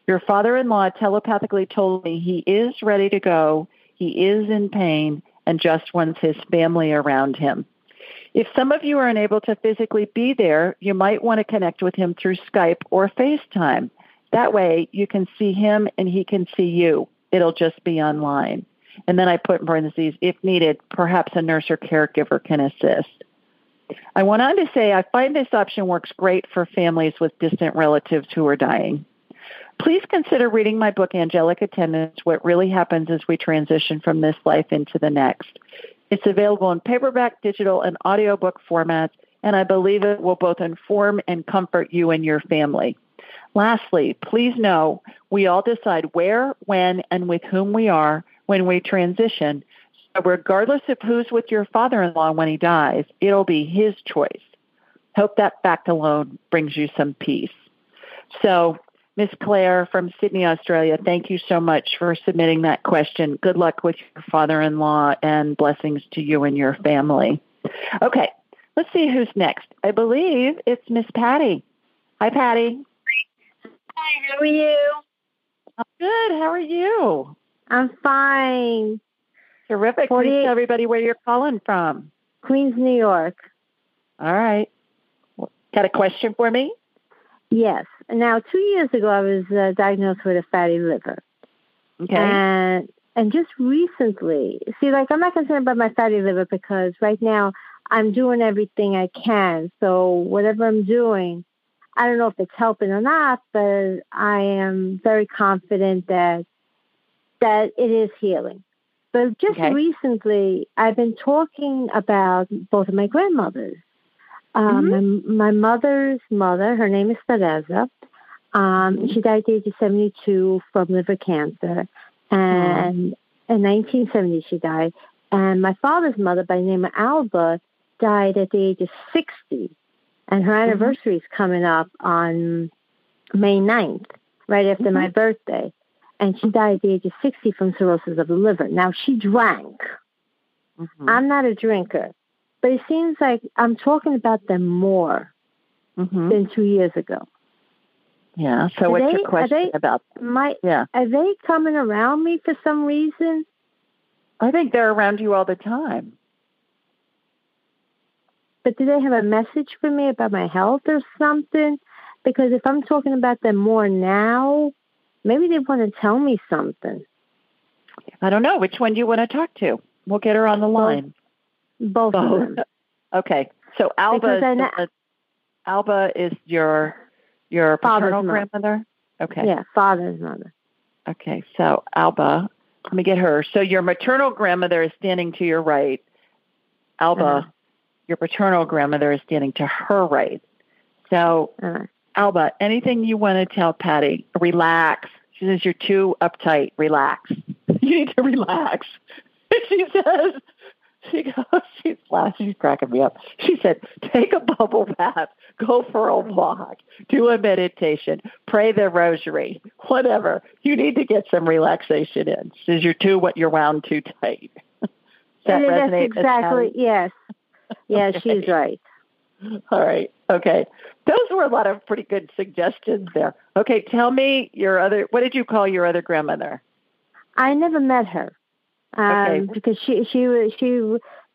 Your father in law telepathically told me he is ready to go, he is in pain, and just wants his family around him. If some of you are unable to physically be there, you might want to connect with him through Skype or FaceTime. That way you can see him and he can see you. It'll just be online. And then I put in parentheses, if needed, perhaps a nurse or caregiver can assist. I went on to say, I find this option works great for families with distant relatives who are dying. Please consider reading my book, Angelic Attendants What Really Happens as We Transition from This Life into the Next. It's available in paperback, digital, and audiobook formats, and I believe it will both inform and comfort you and your family. Lastly, please know we all decide where, when, and with whom we are when we transition. So, regardless of who's with your father in law when he dies, it'll be his choice. Hope that fact alone brings you some peace. So, Miss Claire from Sydney, Australia, thank you so much for submitting that question. Good luck with your father in law and blessings to you and your family. Okay, let's see who's next. I believe it's Miss Patty. Hi, Patty. Hi, how are you? I'm good. How are you? I'm fine. Terrific. Please tell everybody where you're calling from. Queens, New York. All right. Got a question for me? Yes. Now, two years ago, I was uh, diagnosed with a fatty liver. Okay. And and just recently, see, like I'm not concerned about my fatty liver because right now I'm doing everything I can. So whatever I'm doing, I don't know if it's helping or not, but I am very confident that that it is healing. But just Okay. recently, I've been talking about both of my grandmothers. Um, my, my mother's mother, her name is Teresa. Um, mm-hmm. She died at the age of 72 from liver cancer. Mm-hmm. And in 1970, she died. And my father's mother, by the name of Alba, died at the age of 60. And her anniversary is coming up on May 9th, right after my birthday. And she died at the age of 60 from cirrhosis of the liver. Now, she drank. I'm not a drinker, but it seems like I'm talking about them more mm-hmm. than two years ago. Yeah. So, Are what's they- your question they- about? My, Yeah. Are they coming around me for some reason? I think they're around you all the time. But do they have a message for me about my health or something? Because if I'm talking about them more now, maybe they want to tell me something. I don't know. Which one do you want to talk to? We'll get her on the line. Both, of them. (laughs) Okay. So Alba Because is, Alba is your your paternal mother. grandmother. Okay. Yeah, father's mother. Okay. So Alba, let me get her. So your maternal grandmother is standing to your right. Alba, Uh-huh. your paternal grandmother is standing to her right. So Uh, Alba, anything you want to tell Patty? Relax. She says you're too uptight. Relax. (laughs) You need to relax. (laughs) she says, (laughs) she goes, she's laughing, she's cracking me up. She said, take a bubble bath, go for a walk, do a meditation, pray the rosary, whatever. You need to get some relaxation in. She says you're too what you're wound too tight. (laughs) Does that resonate, exactly, yes. Yeah, Okay. she's right. All right. Okay. Those were a lot of pretty good suggestions there. Okay. Tell me your other, what did you call your other grandmother? I never met her um, Okay. because she she was she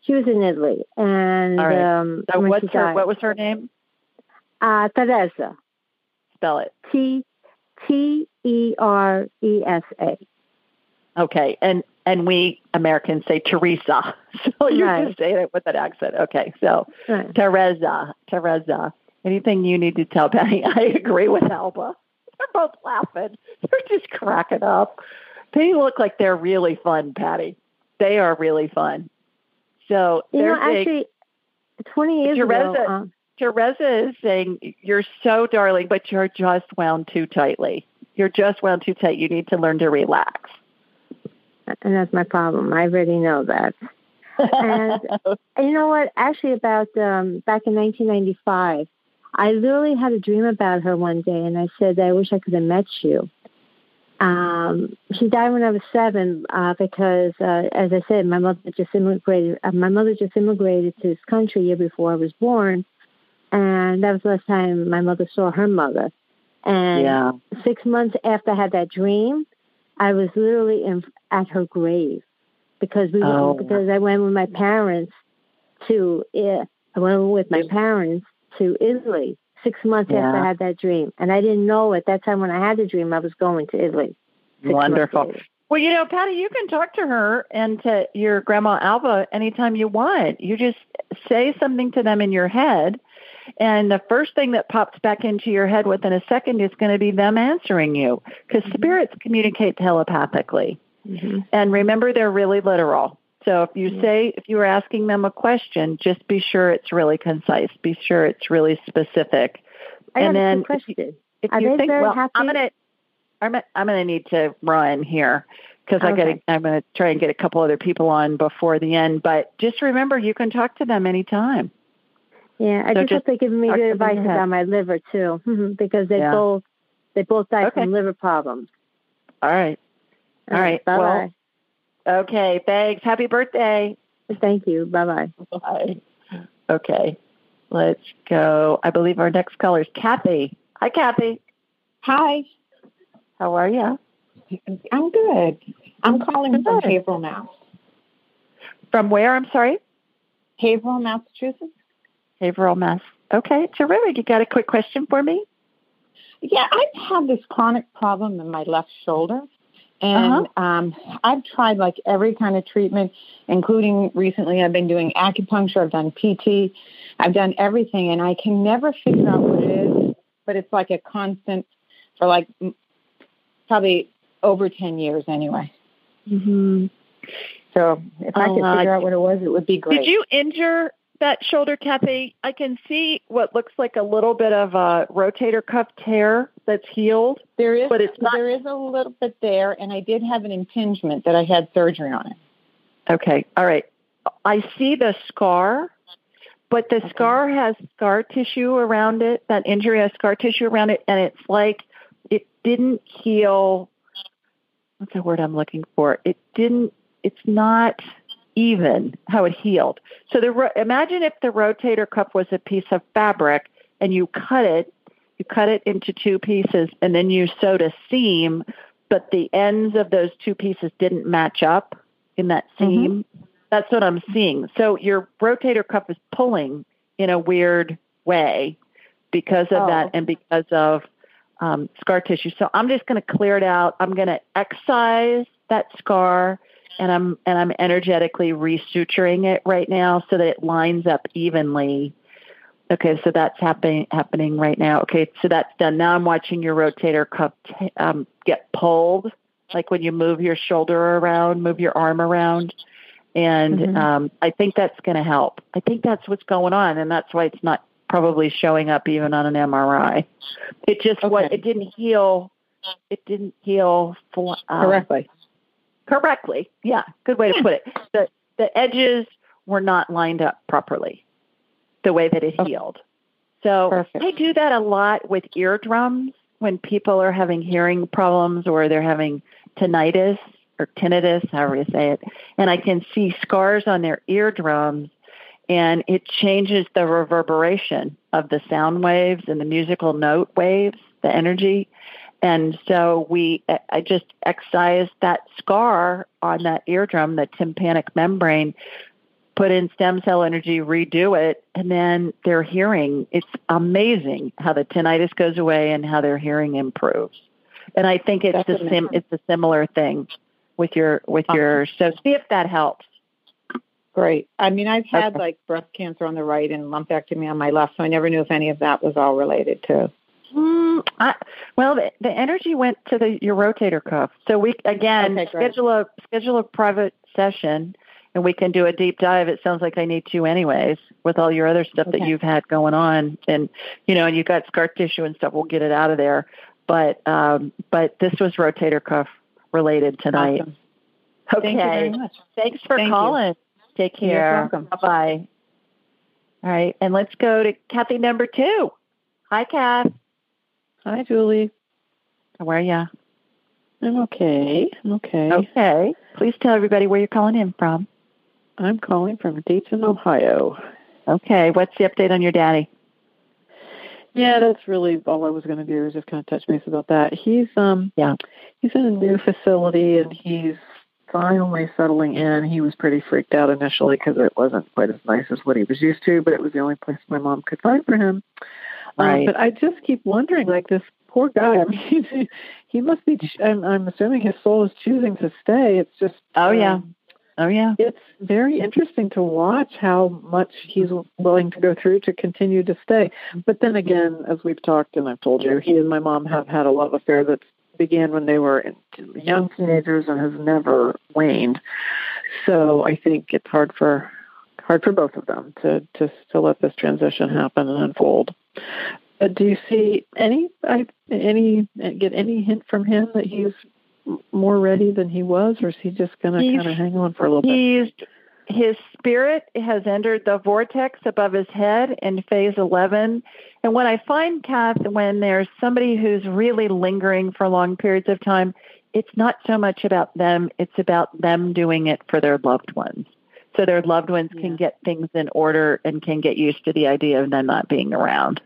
she was in Italy and All right. um, So what's her, died, what was her name? uh, Teresa Spell it. T T E R E S A. Okay. And, and we Americans say Teresa. (laughs) So you're Right. just saying it with that accent. Okay. So Right. Teresa, Teresa, anything you need to tell Patty? (laughs) I agree with Alba. They're both laughing. They're just cracking up. They look like they're really fun, Patty. They are really fun. So You know, saying- actually, twenty years Teresa, ago. um, Teresa is saying you're so darling, but you're just wound too tightly. You're just wound too tight. You need to learn to relax. and that's my problem. I already know that. And (laughs) you know what? Actually, about um, back in 1995, I literally had a dream about her one day, and I said, "I wish I could have met you." Um, she died when I was seven uh, because, uh, as I said, my mother just immigrated. Uh, my mother just immigrated to this country a year before I was born, and that was the last time my mother saw her mother. And Yeah. six months after I had that dream, I was literally in, at her grave because we Oh. went, because I went with my parents to I went with my parents to Italy six months after I had that dream, and I didn't know at that time when I had the dream I was going to Italy. Wonderful. Well, you know, Patty, you can talk to her and to your grandma Alba anytime you want. You just say something to them in your head, and the first thing that pops back into your head within a second is going to be them answering you because mm-hmm. spirits communicate telepathically. Mm-hmm. And remember, they're really literal. So if you mm-hmm. say, if you were asking them a question, just be sure it's really concise. Be sure it's really specific. I and then if you- question. if Are you they think, well, happy? I'm gonna, I'm, I'm gonna need to run here because I Okay. gotta, I'm gonna try and get a couple other people on before the end. But just remember, you can talk to them anytime. Yeah, I So just, hope they give me good advice in your head. about my liver too, (laughs) because they Yeah. both they both died Okay. from liver problems. All right, all right. Bye Well, okay. Thanks. Happy birthday. Thank you. Bye bye. Bye. Okay, let's go. I believe our next caller is Kathy. Hi, Kathy. Hi, How are you? I'm good. I'm calling from Good. Haverhill, Mass. From where? I'm sorry. Haverhill, Massachusetts. Haverhill, Mass. Okay, terrific. You got a quick question for me? Yeah, I've had this chronic problem in my left shoulder, and um, I've tried like every kind of treatment, including recently I've been doing acupuncture. I've done PT. I've done everything, and I can never figure out what it is. But it's like a constant for like probably over ten years anyway. Mm-hmm. So if I could Uh, figure out what it was, it would be great. Did you injure that shoulder, Kathy? I can see what looks like a little bit of a rotator cuff tear that's healed. There is, but it's not. there is a little bit there, and I did have an impingement that I had surgery on it. Okay, all right. I see the scar, but the scar has scar tissue around it. That injury has scar tissue around it, and it's like it didn't heal. What's the word I'm looking for? It didn't. It's not even how it healed. So the ro- imagine if the rotator cuff was a piece of fabric and you cut it, you cut it into two pieces, and then you sewed a seam, but the ends of those two pieces didn't match up in that seam. That's what I'm seeing. So your rotator cuff is pulling in a weird way because of Oh. that and because of um, scar tissue. So I'm just going to clear it out. I'm going to excise that scar, and I'm and I'm energetically resuturing it right now so that it lines up evenly. Okay, so that's happening happening right now. Okay, so that's done. Now I'm watching your rotator cuff t- um, get pulled, like when you move your shoulder around, move your arm around, and Mhm. um, I think that's going to help. I think that's what's going on, and that's why it's not probably showing up even on an MRI. It just what it didn't heal. It didn't heal for, um, Correctly. Correctly. Yeah, good way to put it. The the edges were not lined up properly, the way that it oh. healed. So Perfect. I do that a lot with eardrums when people are having hearing problems or they're having tinnitus or tinnitus, however you say it, and I can see scars on their eardrums and it changes the reverberation of the sound waves and the musical note waves, the energy. And so we, I just excised that scar on that eardrum, the tympanic membrane, put in stem cell energy, redo it, and then their hearing, it's amazing how the tinnitus goes away and how their hearing improves. And I think it's That's the sim, it's a similar thing with your, with your, so see if that helps. Great. I mean, I've had Okay. like breast cancer on the right and lumpectomy on my left, so I never knew if any of that was all related to. Mm, I, well, the, the energy went to the your rotator cuff. So we again Okay, schedule a schedule a private session, and we can do a deep dive. It sounds like I need to anyways with all your other stuff that you've had going on, and you know, and you've got scar tissue and stuff. We'll get it out of there. But um, but this was rotator cuff related tonight. Awesome. Okay. Thank you very much. Thanks for Thank you. calling. Take You're care. welcome. Bye bye. All right, and let's go to Kathy number two. Hi, Kath. Hi, Julie. How are you? I'm okay. I'm okay. Okay. Please tell everybody where you're calling in from. I'm calling from Dayton, Ohio. Okay. What's the update on your daddy? Yeah, that's really all I was going to do is just kind of touch base about that. He's um yeah he's in a new facility and he's finally settling in. He was pretty freaked out initially because it wasn't quite as nice as what he was used to, but it was the only place my mom could find for him. Right. Um, but I just keep wondering, like this poor guy. (laughs) I mean, he, he must be. I'm, I'm assuming his soul is choosing to stay. It's just. Oh yeah. Um, Oh yeah. it's very interesting to watch how much he's willing to go through to continue to stay. But then again, as we've talked and I've told you, he and my mom have had a love affair that began when they were young teenagers and has never waned. So I think it's hard for hard for both of them to to to let this transition happen and unfold. But do you see any I, any get any hint from him that he's more ready than he was, or is he just going to kind of hang on for a little bit? He's his spirit has entered the vortex above his head in phase 11. And what I find, Kath, when there's somebody who's really lingering for long periods of time, it's not so much about them, it's about them doing it for their loved ones. So their loved ones can get things in order and can get used to the idea of them not being around.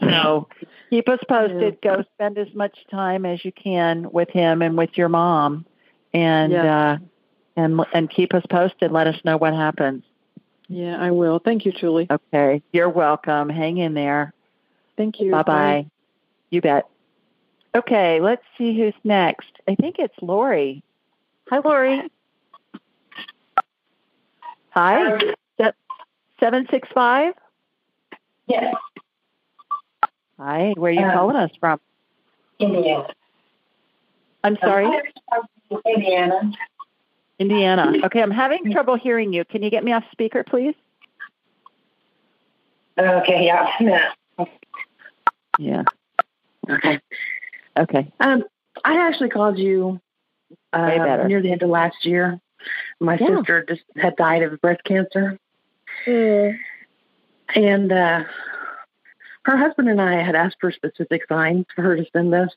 So keep us posted. Go spend as much time as you can with him and with your mom, and Yeah. uh, and and keep us posted. Let us know what happens. Yeah, I will. Thank you, Julie. Okay, you're welcome. Hang in there. Thank you. Bye bye. You bet. Okay, let's see who's next. I think it's Lori. Hi, Lori. Hi. Se- Seven six five. Yes. Hi. Where are you Um, calling us from? Indiana. I'm sorry. Indiana. Indiana. Okay, I'm having trouble hearing you. Can you get me off speaker, please? Okay, yeah. yeah. Yeah. Okay. Okay. Um, I actually called you uh, near the end of last year. My Yeah. sister just had died of breast cancer. And uh, her husband and I had asked for specific signs for her to send us,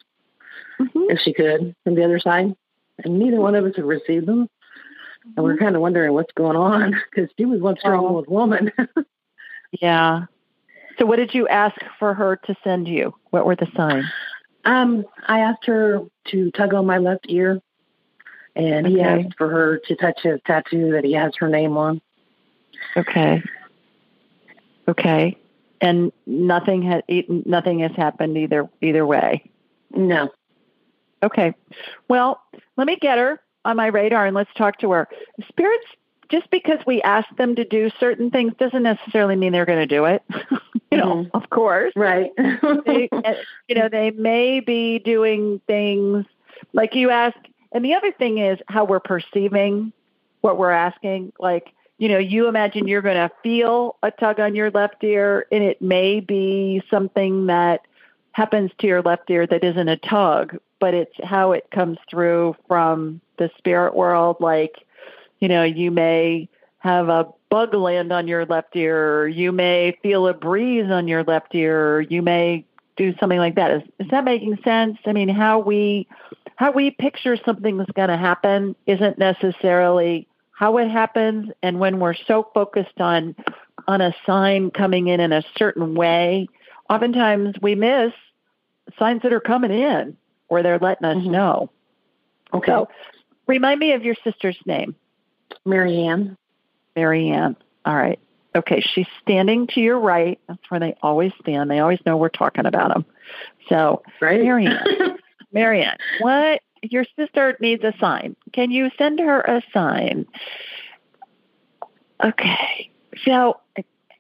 if she could, from the other side. And neither one of us had received them. And we're kind of wondering what's going on because she was one strong old woman. (laughs) Yeah. So, what did you ask for her to send you? What were the signs? Um, I asked her to tug on my left ear, and he asked for her to touch his tattoo that he has her name on. Okay. Okay. And nothing has nothing has happened either either way. No. Okay. Well, let me get her on my radar and let's talk to her. Spirits just because we ask them to do certain things doesn't necessarily mean they're going to do it. (laughs) you know, mm-hmm. of course. Right. they, you know, they may be doing things like you ask. And the other thing is how we're perceiving what we're asking. Like, you know, you imagine you're going to feel a tug on your left ear, and it may be something that happens to your left ear that isn't a tug, but it's how it comes through from the spirit world. Like, you know, you may have a bug land on your left ear, you may feel a breeze on your left ear, you may do something like that. Is, is that making sense? I mean, how we how we picture something's going to happen isn't necessarily how it happens, and when we're so focused on on a sign coming in in a certain way, oftentimes we miss signs that are coming in where they're letting us mm-hmm. know. Okay. So, remind me of your sister's name. Marianne. Marianne. All right. Okay, she's standing to your right. That's where they always stand. They always know we're talking about them. So, right. Marianne. (laughs) Marianne, what your sister needs a sign. Can you send her a sign? Okay. So,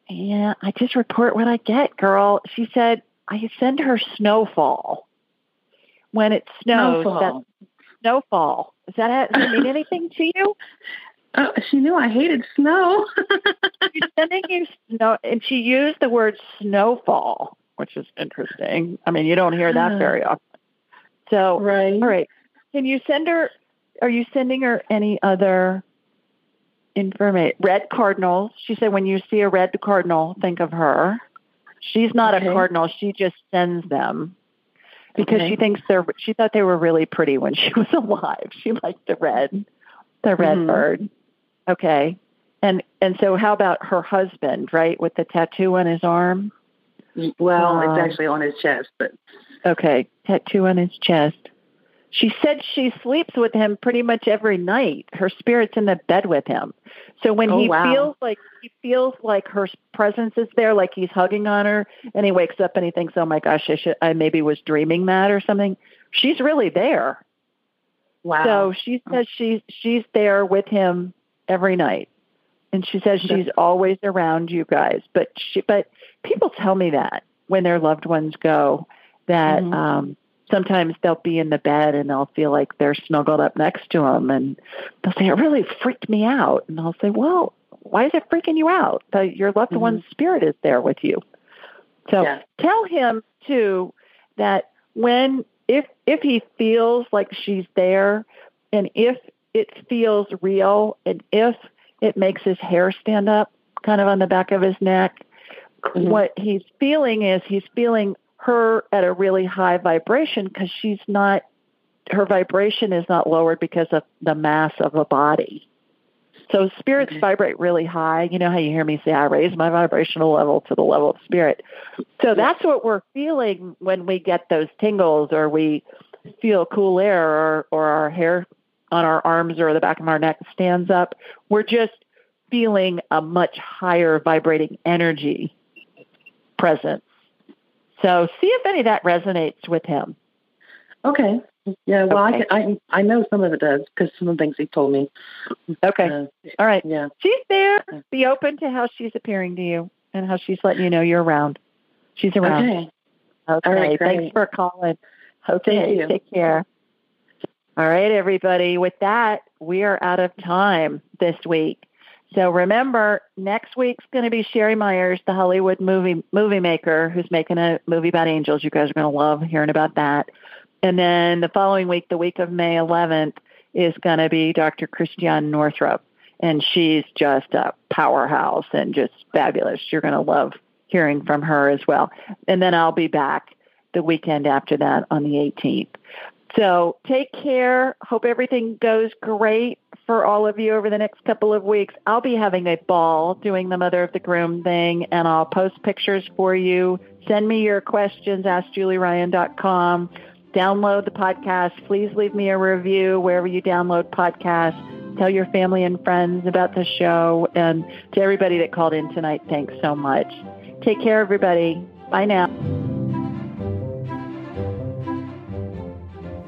yeah, I just report what I get, girl. She said I send her snowfall. When it snows, Snowfall. snowfall. Does that, does that mean anything to you? (laughs) Oh, she knew I hated snow. (laughs) She's sending you snow, and she used the word snowfall, which is interesting. I mean, you don't hear that very often. So, right. all right. Can you send her? Are you sending her any other information? Red cardinals. She said, when you see a red cardinal, think of her. She's not Okay. a cardinal. She just sends them. because Okay. she thinks they're she thought they were really pretty when she (laughs) was alive. She liked the red, the red Mhm. bird. Okay. And and so how about her husband, right, with the tattoo on his arm? Well, Um, it's actually on his chest, but Okay, tattoo on his chest. She said she sleeps with him pretty much every night. Her spirit's in the bed with him. So when Oh, he wow. feels like he feels like her presence is there, like he's hugging on her, and he wakes up and he thinks, "Oh my gosh, I should I maybe was dreaming that or something." She's really there. wow. So she says she's she's there with him every night, and she says she's always around you guys. But she but people tell me that when their loved ones go, that Mhm. um, sometimes they'll be in the bed and they'll feel like they're snuggled up next to them, and they'll say it really freaked me out, and I'll say, well, why is it freaking you out? The, your loved one's spirit is there with you. So Yeah. tell him too that when if if he feels like she's there and if it feels real and if it makes his hair stand up kind of on the back of his neck mm-hmm. what he's feeling is he's feeling her at a really high vibration because she's not her vibration is not lowered because of the mass of a body so spirits mm-hmm. vibrate really high. You know how you hear me say, I raise my vibrational level to the level of spirit. So that's what we're feeling when we get those tingles or we feel cool air or, or our hair on our arms or the back of our neck stands up. We're just feeling a much higher vibrating energy presence. So see if any of that resonates with him. Okay. Yeah. Well, Okay. I, I I know some of it does because some of the things he told me. Okay. Uh, All right. yeah. She's there. Be open to how she's appearing to you and how she's letting you know you're around. She's around. Okay. Okay. All right, Thanks for calling. Okay. Take care. All right, everybody. With that, we are out of time this week. So remember, next week's going to be Sherry Myers, the Hollywood movie movie maker, who's making a movie about angels. You guys are going to love hearing about that. And then the following week, the week of May 11th, is going to be Dr. Christiane Northrup, and she's just a powerhouse and just fabulous. You're going to love hearing from her as well. And then I'll be back the weekend after that on the 18th. So take care. Hope everything goes great for all of you over the next couple of weeks. I'll be having a ball doing the Mother of the Groom thing, and I'll post pictures for you. Send me your questions, askjulieryan.com. Download the podcast. Please leave me a review wherever you download podcasts. Tell your family and friends about the show. And to everybody that called in tonight, thanks so much. Take care, everybody. Bye now.